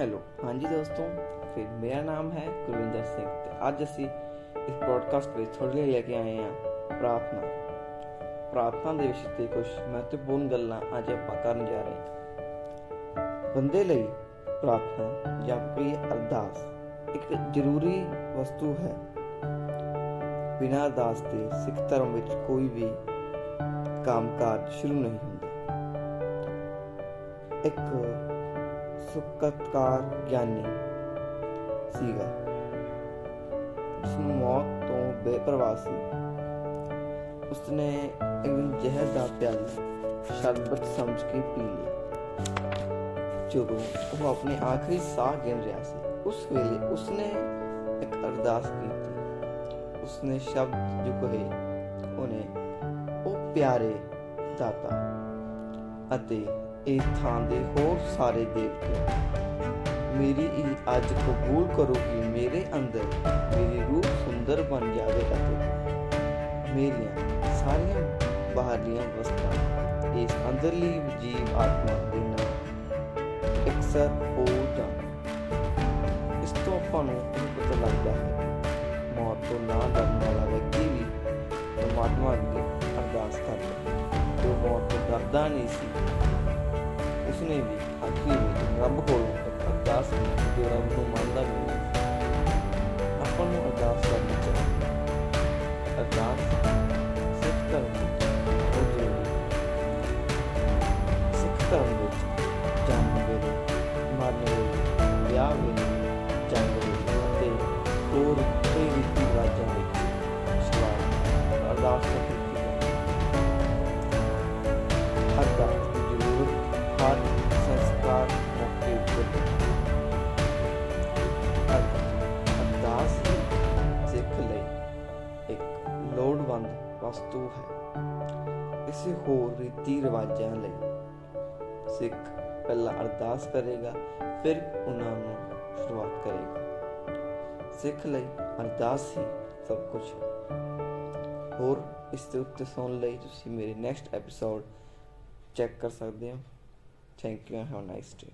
Hello. ਹਾਂਜੀ ਦੋਸਤੋ, ਫਿਰ ਮੇਰਾ ਨਾਮ ਹੈ ਕੁਲਵਿੰਦਰ ਸਿੰਘ ਤੇ ਅੱਜ ਅਸੀਂ ਇਸ ਪੋਡਕਾਸਟ ਵਿੱਚ ਤੁਹਾਡੇ ਲਈ ਲੈ ਕੇ ਆਏ ਹਾਂ ਪ੍ਰਾਰਥਨਾ। ਪ੍ਰਾਰਥਨਾ ਦੇ ਵਿਸ਼ੇ ਤੇ ਕੁਝ ਮਹੱਤਵਪੂਰਨ ਗੱਲਾਂ ਅੱਜ ਆਪਾਂ ਕਰਨ ਜਾ ਰਹੇ ਹਾਂ। ਬੰਦੇ ਲਈ ਪ੍ਰਾਰਥਨਾ ਜਾਂ ਕੋਈ ਅਰਦਾਸ ਇੱਕ ਜ਼ਰੂਰੀ ਵਸਤੂ ਹੈ। ਬਿਨਾਂ ਅਰਦਾਸ ਦੇ ਸਿੱਖ ਧਰਮ ਵਿੱਚ ਕੋਈ ਵੀ ਕੰਮਕਾਜ ਸ਼ੁਰੂ ਨਹੀਂ ਹੁੰਦਾ। ਇੱਕ ਸੁਕਤਕਾਰ ਗਿਆਨੀ ਸੀਗਾ। ਜਿਸਨੂੰ ਮੌਤ ਤੋਂ ਬੇਪਰਵਾਹ ਸੀ। ਉਸਨੇ ਇੱਕ ਜ਼ਹਿਰ ਦਾ ਪਿਆਲਾ ਸ਼ਰਬਤ ਸਮਝ ਕੇ ਪੀ ਲਿਆ। ਜਦੋਂ ਉਹ ਆਪਣੇ ਆਖਰੀ ਸਾਹ ਗਿਣ ਰਿਹਾ ਸੀ, ਉਸ ਵੇਲੇ ਉਸਨੇ ਇੱਕ ਅਰਦਾਸ ਕੀਤੀ। ਉਸਨੇ ਸ਼ਬਦ ਜੋ ਕਹੇ ਉਹਨੇ ਉਹ ਪਿਆਰੇ ਦਾਤਾ, ਅਤੇ ਇਸ ਥਾਂ ਦੇ ਹੋਰ ਸਾਰੇ ਦੇਵਤੇ। ਮੇਰੀ ਇਹ ਅੱਜ ਕਬੂਲ ਕਰੋ ਕਿ ਮੇਰੇ ਅੰਦਰ ਮੇਰੀ ਰੂਹ ਸੁੰਦਰ ਬਣ ਜਾਵੇ ਅਤੇ ਮੇਰੀਆਂ ਸਾਰੀਆਂ ਬਾਹਰਲੀਆਂ ਵਸਤਾਂ ਇਸ ਅੰਦਰਲੀ ਜੀਵ ਆਤਮਾ ਦੇ ਨਾਲ ਇਕਸਰ ਹੋ ਜਾਣ ਇਸ ਤੋਂ ਆਪਾਂ ਨੂੰ ਇਹ ਪਤਾ ਲੱਗਦਾ ਹੈ, ਮੌਤ ਤੋਂ ਨਾ ਡਰਨ ਵਾਲਾ ਵਿਅਕਤੀ ਵੀ ਪਰਮਾਤਮਾ ਅੱਗੇ ਅਰਦਾਸ ਕਰਦਾ ਹੈ। ਜੋ ਮੌਤ ਤੋਂ ਡਰਦਾ ਨਹੀਂ ਸੀ ਉਸਨੇ ਵੀ ਆਖਰੀ ਵਿੱਚ ਰੱਬ ਕੋਲੋਂ ਇੱਕ ਅਰਦਾਸ ਕੀਤੀ, ਜੋ ਰੱਬ ਨੂੰ ਮੰਨਦਾ ਵੀ ਨਹੀਂ ਆਪਾਂ ਨੂੰ ਅਰਦਾਸ ਕਰਨੀ ਚਾਹੀਦੀ ਹੈ। ਅਰਦਾਸ ਸਿੱਖ ਧਰਮ ਵਿੱਚ ਬਹੁਤ ਜ਼ਰੂਰੀ ਹੈ ਸਿੱਖ ਧਰਮ ਵਿੱਚ ਜਨਮ ਵੇਲੇ, ਮਰਨ ਵੇਲੇ, ਵਿਆਹ ਵੇਲੇ ਜੰਗ ਵੇਲੇ ਅਤੇ ਹੋਰ ਜ਼ਰੂਰਤ ਸੰਸਕਾਰ, ਮੌਕੇ ਉੱਤੇ ਅਰਦਾਸ ਸਿੱਖ ਲਈ ਇੱਕ ਲੋੜਵੰਦ ਵਸਤੂ ਹੈ। ਕਿਸੇ ਹੋਰ ਰੀਤੀ ਰਿਵਾਜਾਂ ਲਈ ਸਿੱਖ ਪਹਿਲਾਂ ਅਰਦਾਸ ਕਰੇਗਾ, ਫਿਰ ਉਹਨਾਂ ਨੂੰ ਸ਼ੁਰੂਆਤ ਕਰੇਗਾ। ਸਿੱਖ ਲਈ ਅਰਦਾਸ ਹੀ ਸਭ ਕੁਝ ਹੈ। ਹੋਰ ਇਸ ਦੇ ਉੱਤੇ ਸੁਣਨ ਲਈ ਤੁਸੀਂ ਮੇਰੇ ਨੈਕਸਟ ਐਪੀਸੋਡ ਚੈੱਕ ਕਰ ਸਕਦੇ ਹੋ। Thank you and have a nice day.